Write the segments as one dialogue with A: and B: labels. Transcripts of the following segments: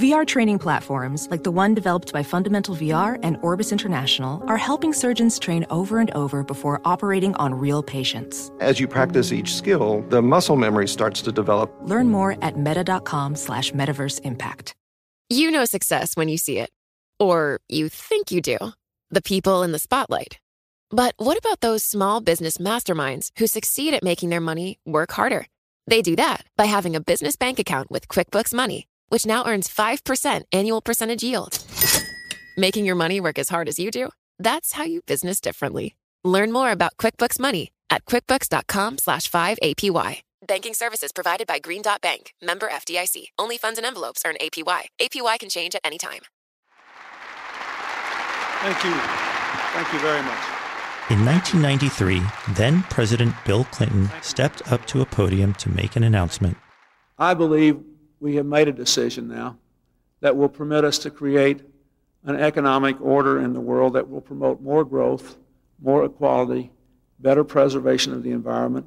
A: VR training platforms, like the one developed by Fundamental VR and Orbis International, are helping surgeons train over and over before operating on real patients.
B: As you practice each skill, the muscle memory starts to develop.
A: Learn more at meta.com slash metaverse impact.
C: You know success when you see it. Or you think you do. The people in the spotlight. But what about those small business masterminds who succeed at making their money work harder? They do that by having a business bank account with QuickBooks Money which now earns 5% annual percentage yield. Making your money work as hard as you do? That's how you business differently. Learn more about QuickBooks Money at quickbooks.com slash 5APY. Banking services provided by Green Dot Bank, member FDIC. Only funds and envelopes earn APY. APY can change at any time.
D: Thank you. Thank you very much.
E: In 1993, then President Bill Clinton stepped up to a podium to make an announcement.
D: I believe we have made a decision now that will permit us to create an economic order in the world that will promote more growth, more equality, better preservation of the environment,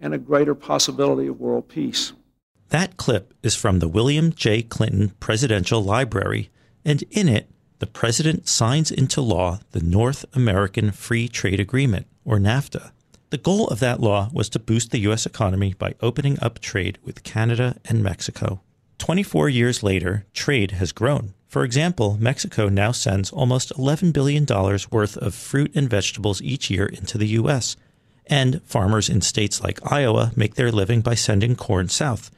D: and a greater possibility of world peace.
E: That clip is from the William J. Clinton Presidential Library, and in it, the president signs into law the North American Free Trade Agreement, or NAFTA. The goal of that law was to boost the U.S. economy by opening up trade with Canada and Mexico. 24 years later, trade has grown. For example, Mexico now sends almost $11 billion worth of fruit and vegetables each year into the U.S., and farmers in states like Iowa make their living by sending corn south.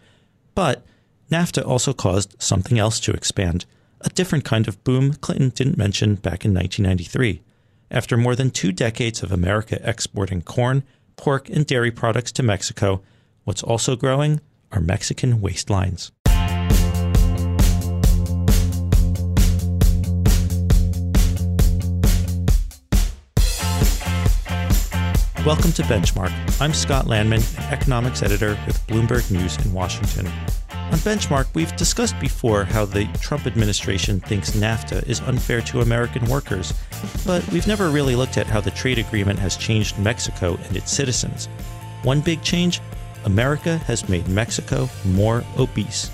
E: But NAFTA also caused something else to expand a different kind of boom Clinton didn't mention back in 1993. After more than two decades of America exporting corn, pork, and dairy products to Mexico, what's also growing are Mexican waistlines. Welcome to Benchmark. I'm Scott Lanman, an economics editor with Bloomberg News in Washington. On Benchmark, we've discussed before how the Trump administration thinks NAFTA is unfair to American workers, but we've never really looked at how the trade agreement has changed Mexico and its citizens. One big change America has made Mexico more obese.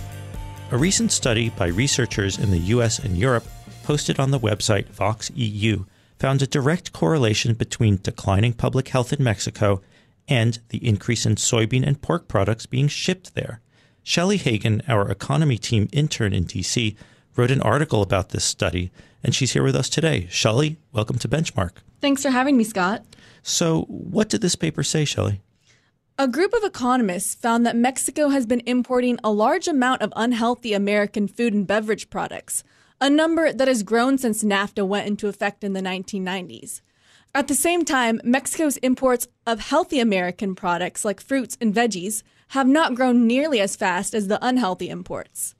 E: A recent study by researchers in the US and Europe, posted on the website Vox EU, found a direct correlation between declining public health in Mexico and the increase in soybean and pork products being shipped there. Shelly Hagan, our economy team intern in DC, wrote an article about this study, and she's here with us today. Shelly, welcome to Benchmark.
F: Thanks for having me, Scott.
E: So, what did this paper say, Shelly?
F: A group of economists found that Mexico has been importing a large amount of unhealthy American food and beverage products, a number that has grown since NAFTA went into effect in the 1990s. At the same time, Mexico's imports of healthy American products like fruits and veggies have not grown nearly as fast as the unhealthy imports.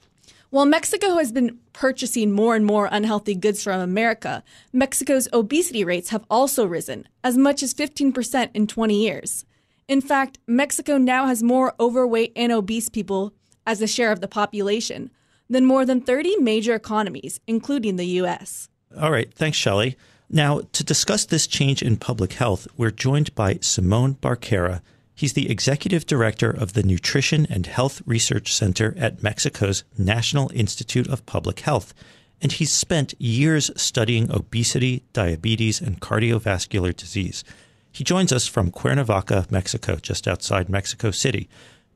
F: While Mexico has been purchasing more and more unhealthy goods from America, Mexico's obesity rates have also risen, as much as 15% in 20 years. In fact, Mexico now has more overweight and obese people as a share of the population than more than 30 major economies, including the U.S.
E: All right. Thanks, Shelly. Now, to discuss this change in public health, we're joined by Simon Barquera, He's the executive director of the Nutrition and Health Research Center at Mexico's National Institute of Public Health. And he's spent years studying obesity, diabetes, and cardiovascular disease. He joins us from Cuernavaca, Mexico, just outside Mexico City.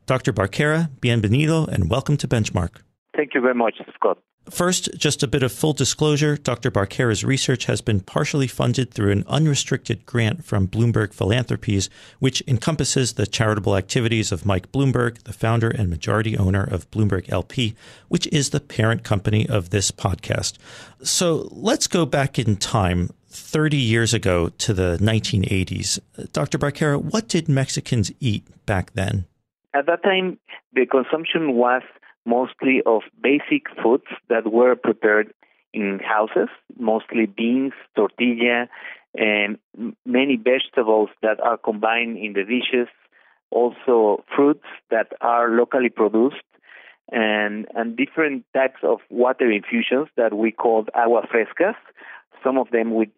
E: Dr. Barquera, bienvenido, and welcome to Benchmark.
G: Thank you very much, Scott.
E: First, just a bit of full disclosure Dr. Barquera's research has been partially funded through an unrestricted grant from Bloomberg Philanthropies, which encompasses the charitable activities of Mike Bloomberg, the founder and majority owner of Bloomberg LP, which is the parent company of this podcast. So let's go back in time. 30 years ago to the 1980s. Dr. Barquera, what did Mexicans eat back then?
G: At that time, the consumption was mostly of basic foods that were prepared in houses, mostly beans, tortilla, and many vegetables that are combined in the dishes, also fruits that are locally produced, and, and different types of water infusions that we called agua frescas, some of them with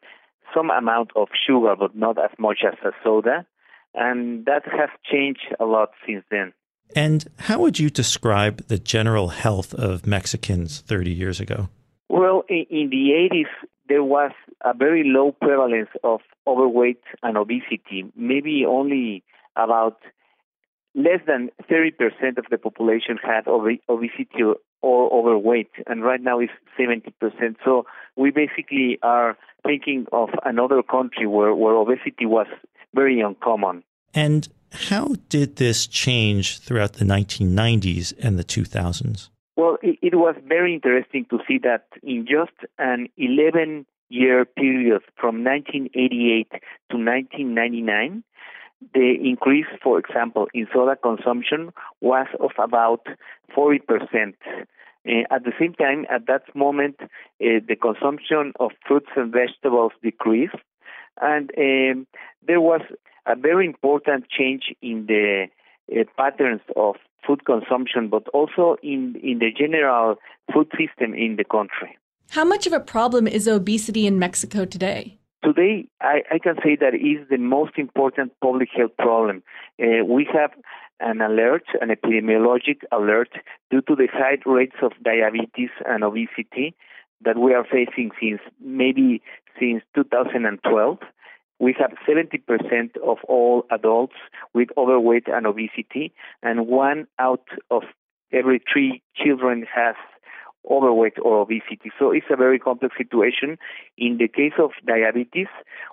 G: some amount of sugar, but not as much as a soda. And that has changed a lot since then.
E: And how would you describe the general health of Mexicans 30 years ago?
G: Well, in the 80s, there was a very low prevalence of overweight and obesity, maybe only about less than 30% of the population had obesity or overweight, and right now it's 70%. So we basically are thinking of another country where, where obesity was very uncommon.
E: And how did this change throughout the 1990s and the 2000s?
G: Well, it, it was very interesting to see that in just an 11 year period from 1988 to 1999, the increase, for example, in soda consumption was of about 40%. Uh, at the same time, at that moment, uh, the consumption of fruits and vegetables decreased, and um, there was a very important change in the uh, patterns of food consumption, but also in, in the general food system in the country.
F: How much of a problem is obesity in Mexico today?
G: Today, I, I can say that is the most important public health problem. Uh, we have an alert, an epidemiologic alert, due to the high rates of diabetes and obesity that we are facing since maybe since 2012. We have 70% of all adults with overweight and obesity, and one out of every three children has overweight or obesity. So it's a very complex situation. In the case of diabetes,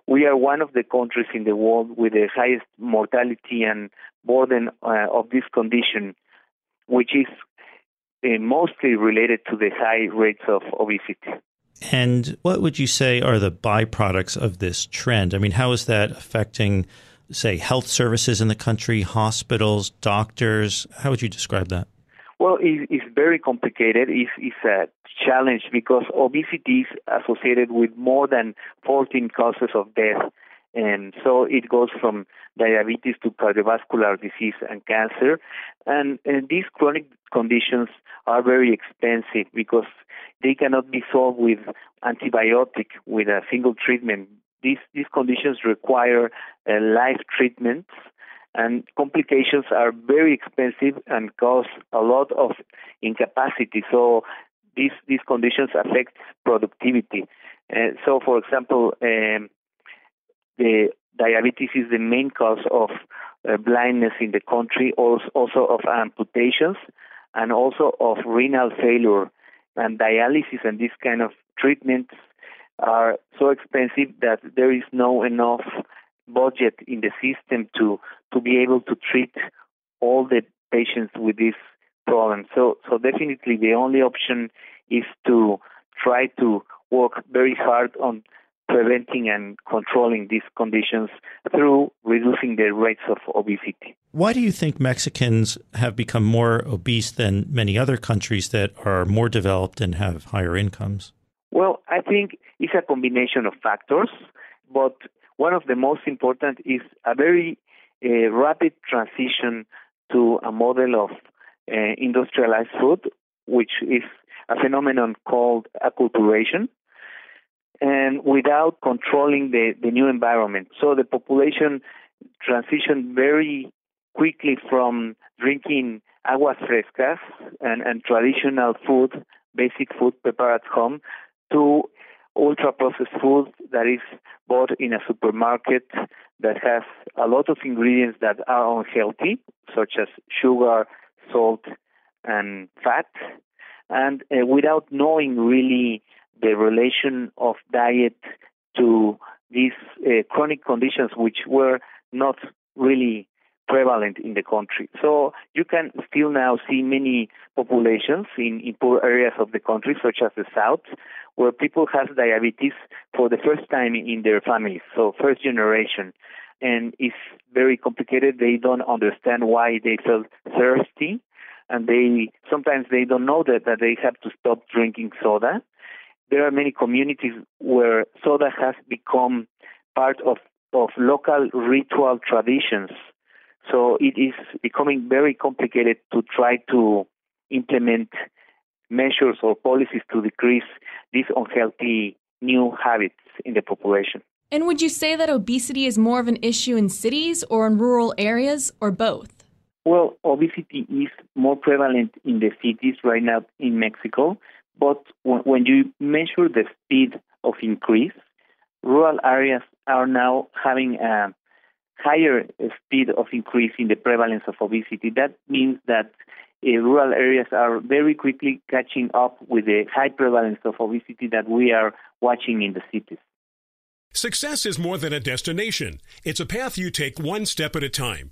G: we are one of the countries in the world with the highest mortality and burden uh, of this condition, which is uh, mostly related to the high rates of obesity.
E: And what would you say are the byproducts of this trend? I mean, how is that affecting, say, health services in the country, hospitals, doctors? How would you describe that?
G: Well, it's very complicated. It's, it's a challenge because obesity is associated with more than 14 causes of death. And so it goes from diabetes to cardiovascular disease and cancer. And, and these chronic conditions are very expensive because they cannot be solved with antibiotic, with a single treatment. These, these conditions require uh, life treatments and complications are very expensive and cause a lot of incapacity. So these these conditions affect productivity. Uh, so, for example, um, the diabetes is the main cause of uh, blindness in the country, also, also of amputations, and also of renal failure. And dialysis and these kind of treatments are so expensive that there is no enough budget in the system to to be able to treat all the patients with this problem. So so definitely the only option is to try to work very hard on preventing and controlling these conditions through reducing the rates of obesity.
E: Why do you think Mexicans have become more obese than many other countries that are more developed and have higher incomes?
G: Well, I think it's a combination of factors, but one of the most important is a very uh, rapid transition to a model of uh, industrialized food, which is a phenomenon called acculturation, and without controlling the, the new environment. So the population transitioned very quickly from drinking aguas frescas and, and traditional food, basic food prepared at home, to ultra processed food that is bought in a supermarket that has a lot of ingredients that are unhealthy, such as sugar, salt, and fat, and uh, without knowing really the relation of diet to these uh, chronic conditions, which were not really prevalent in the country. So you can still now see many populations in, in poor areas of the country, such as the south, where people have diabetes for the first time in their families, so first generation. And it's very complicated. They don't understand why they feel thirsty, and they sometimes they don't know that, that they have to stop drinking soda. There are many communities where soda has become part of, of local ritual traditions so it is becoming very complicated to try to implement measures or policies to decrease these unhealthy new habits in the population.
F: And would you say that obesity is more of an issue in cities or in rural areas or both?
G: Well, obesity is more prevalent in the cities right now in Mexico, but when you measure the speed of increase, rural areas are now having a higher speed of increase in the prevalence of obesity. That means that uh, rural areas are very quickly catching up with the high prevalence of obesity that we are watching in the cities.
H: Success is more than a destination. It's a path you take one step at a time.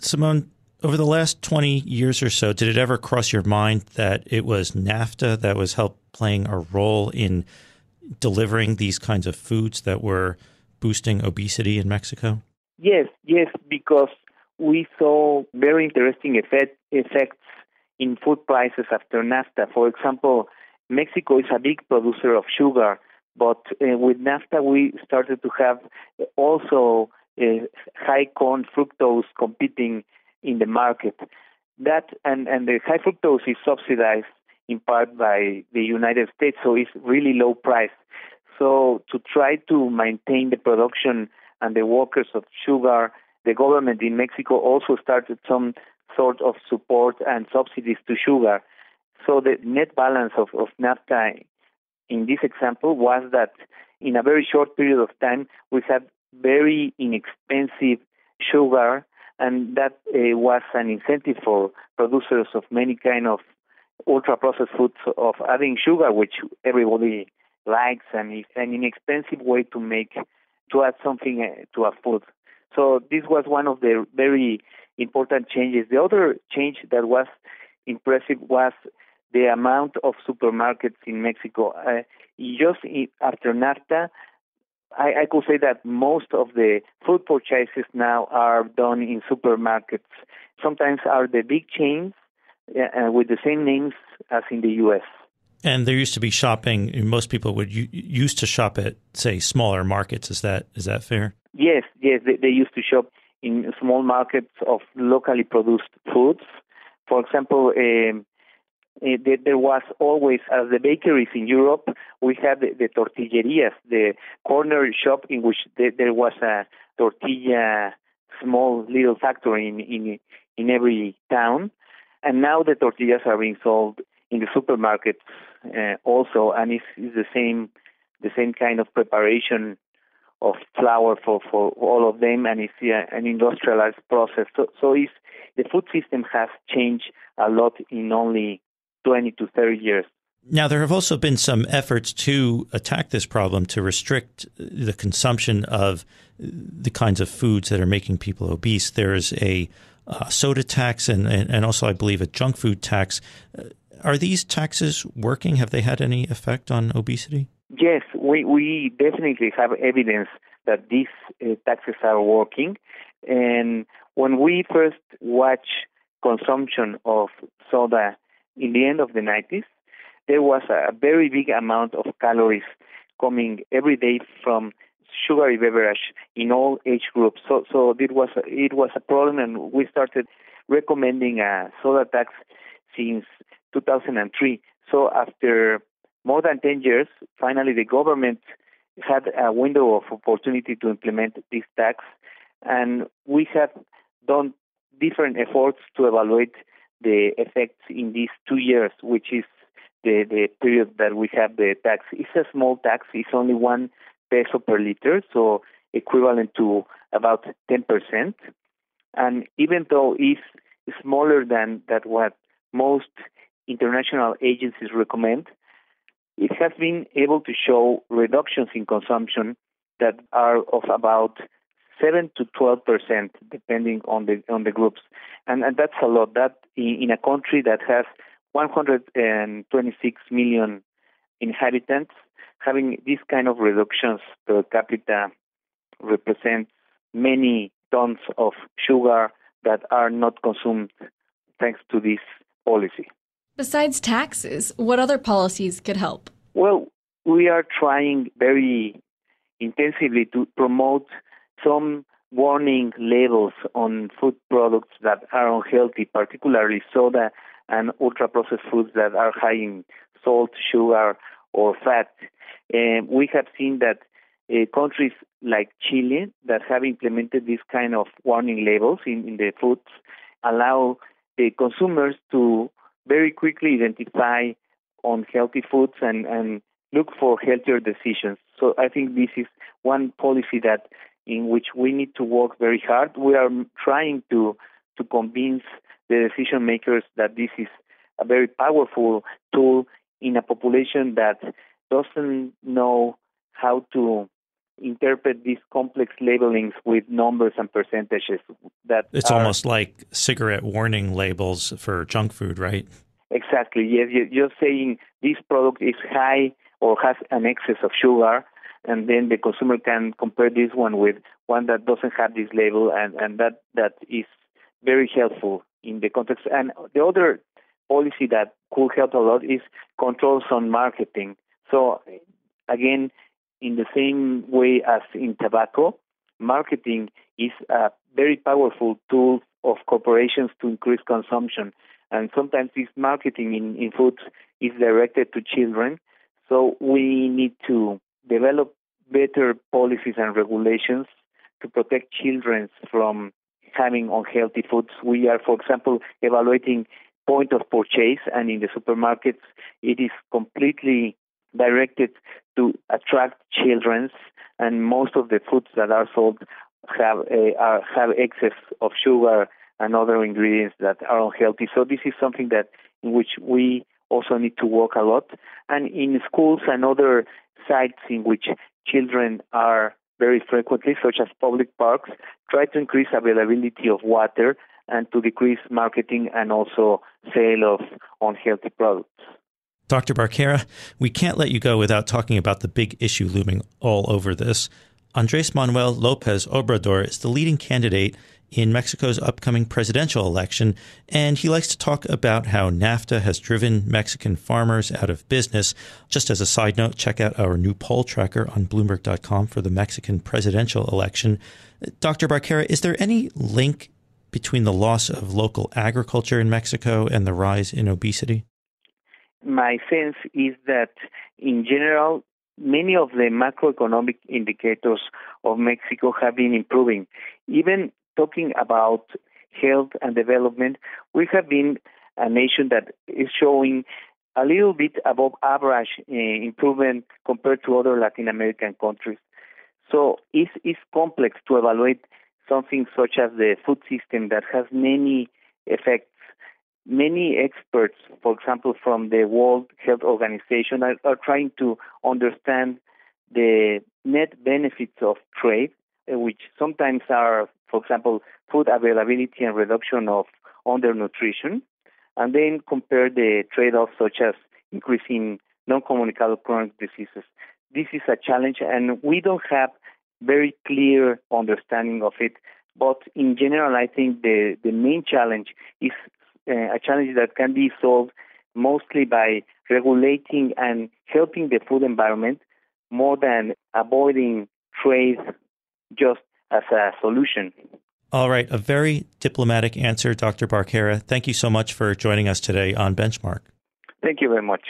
E: Simon, over the last 20 years or so, did it ever cross your mind that it was NAFTA that was help playing a role in delivering these kinds of foods that were boosting obesity in Mexico?
G: Yes, yes, because we saw very interesting effect, effects in food prices after NAFTA. For example, Mexico is a big producer of sugar, but uh, with NAFTA we started to have also Uh, high corn fructose competing in the market. That and, and the high fructose is subsidized in part by the United States, so it's really low price. So to try to maintain the production and the workers of sugar, the government in Mexico also started some sort of support and subsidies to sugar. So the net balance of, of NAFTA in this example was that in a very short period of time we had very inexpensive sugar, and that uh, was an incentive for producers of many kind of ultra processed foods of adding sugar, which everybody likes, and it's an inexpensive way to make to add something uh, to a food. So this was one of the very important changes. The other change that was impressive was the amount of supermarkets in Mexico. Uh, just after NAFTA, I, I could say that most of the food purchases now are done in supermarkets. Sometimes are the big chains uh, with the same names as in the U.S.
E: And there used to be shopping. Most people would used to shop at, say, smaller markets. Is that is that fair?
G: Yes, yes. They, they used to shop in small markets of locally produced foods. For example, um, there was always, as the bakeries in Europe, we had the, the tortillerias, the corner shop in which the, there was a tortilla small little factory in, in in every town, and now the tortillas are being sold in the supermarkets uh, also, and it's, it's the same the same kind of preparation of flour for, for all of them, and it's an industrialized process. So, so the food system has changed a lot in only 20 to 30 years.
E: Now, there have also been some efforts to attack this problem to restrict the consumption of the kinds of foods that are making people obese. There is a uh, soda tax and, and also, I believe, a junk food tax. Uh, are these taxes working? Have they had any effect on obesity?
G: Yes, we, we definitely have evidence that these uh, taxes are working. And when we first watch consumption of soda in the end of the 90s, there was a very big amount of calories coming every day from sugary beverage in all age groups. So, so it was it was a problem, and we started recommending a soda tax since 2003. So after more than 10 years, finally the government had a window of opportunity to implement this tax, and we have done different efforts to evaluate the effects in these two years, which is the, the period that we have the tax. It's a small tax. It's only one peso per liter, so equivalent to about 10%. And even though it's smaller than that what most international agencies recommend, it has been able to show reductions in consumption that are of about 7 to 12 percent, depending on the on the groups, and, and that's a lot. That in, in a country that has 126 million inhabitants, having these kind of reductions per capita represents many tons of sugar that are not consumed thanks to this policy.
F: Besides taxes, what other policies could help?
G: Well, we are trying very intensively to promote some warning labels on food products that are unhealthy, particularly soda and ultra processed foods that are high in salt, sugar, or fat. And we have seen that uh, countries like Chile that have implemented this kind of warning labels in, in the foods allow the consumers to very quickly identify unhealthy foods and, and look for healthier decisions. So I think this is one policy that in which we need to work very hard. We are trying to to convince the decision makers that this is a very powerful tool in a population that doesn't know how to interpret these complex labelings with numbers and percentages that
E: it's
G: are,
E: almost like cigarette warning labels for junk food right
G: exactly yes you're saying this product is high or has an excess of sugar and then the consumer can compare this one with one that doesn't have this label and and that that is very helpful in the context and the other policy that could help a lot is controls on marketing so again in the same way as in tobacco, marketing is a very powerful tool of corporations to increase consumption. And sometimes this marketing in, in foods is directed to children. So we need to develop better policies and regulations to protect children from having unhealthy foods. We are, for example, evaluating point of purchase, and in the supermarkets, it is completely directed to attract children, and most of the foods that are sold have a, are, have excess of sugar and other ingredients that are unhealthy. So this is something that in which we also need to work a lot. And in schools and other sites in which children are very frequently, such as public parks, try to increase availability of water and to decrease marketing and also sale of unhealthy products.
E: Dr. Barquera, we can't let you go without talking about the big issue looming all over this. Andres Manuel Lopez Obrador is the leading candidate in Mexico's upcoming presidential election, and he likes to talk about how NAFTA has driven Mexican farmers out of business. Just as a side note, check out our new poll tracker on Bloomberg.com for the Mexican presidential election. Dr. Barquera, is there any link between the loss of local agriculture in Mexico and the rise in obesity?
G: my sense is that in general, many of the macroeconomic indicators of Mexico have been improving. Even talking about health and development, we have been a nation that is showing a little bit above average uh, improvement compared to other Latin American countries. So it's, complex to evaluate something such as the food system that has many effects many experts, for example, from the World Health Organization, are, are trying to understand the net benefits of trade, uh, which sometimes are, for example, food availability and reduction of undernutrition, and then compare the trade-offs such as increasing non-communicable chronic diseases. This is a challenge, and we don't have very clear understanding of it. But in general, I think the, the main challenge is uh, a challenge that can be solved mostly by regulating and helping the food environment more than avoiding trade just as a solution.
E: All right, a very diplomatic answer, Dr. Barquera. Thank you so much for joining us today on Benchmark.
G: Thank you very much.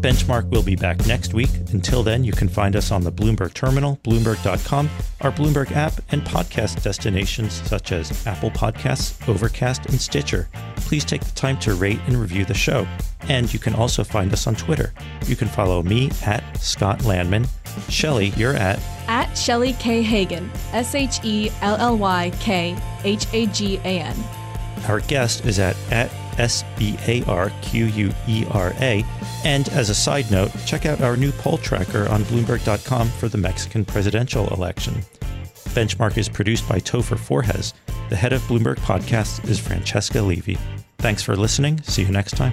E: Benchmark will be back next week. Until then, you can find us on the Bloomberg Terminal, Bloomberg.com, our Bloomberg app, and podcast destinations such as Apple Podcasts, Overcast, and Stitcher. Please take the time to rate and review the show. And you can also find us on Twitter. You can follow me at Scott Lanman. Shelly, you're at
F: at Shelly K. Hagan, S H E L L Y K H A G A N.
E: Our guest is at, at S B A R Q U E R A. And as a side note, check out our new poll tracker on Bloomberg.com for the Mexican presidential election. Benchmark is produced by Topher Forhecz. The head of Bloomberg Podcasts is Francesca Levy. Thanks for listening. See you next time.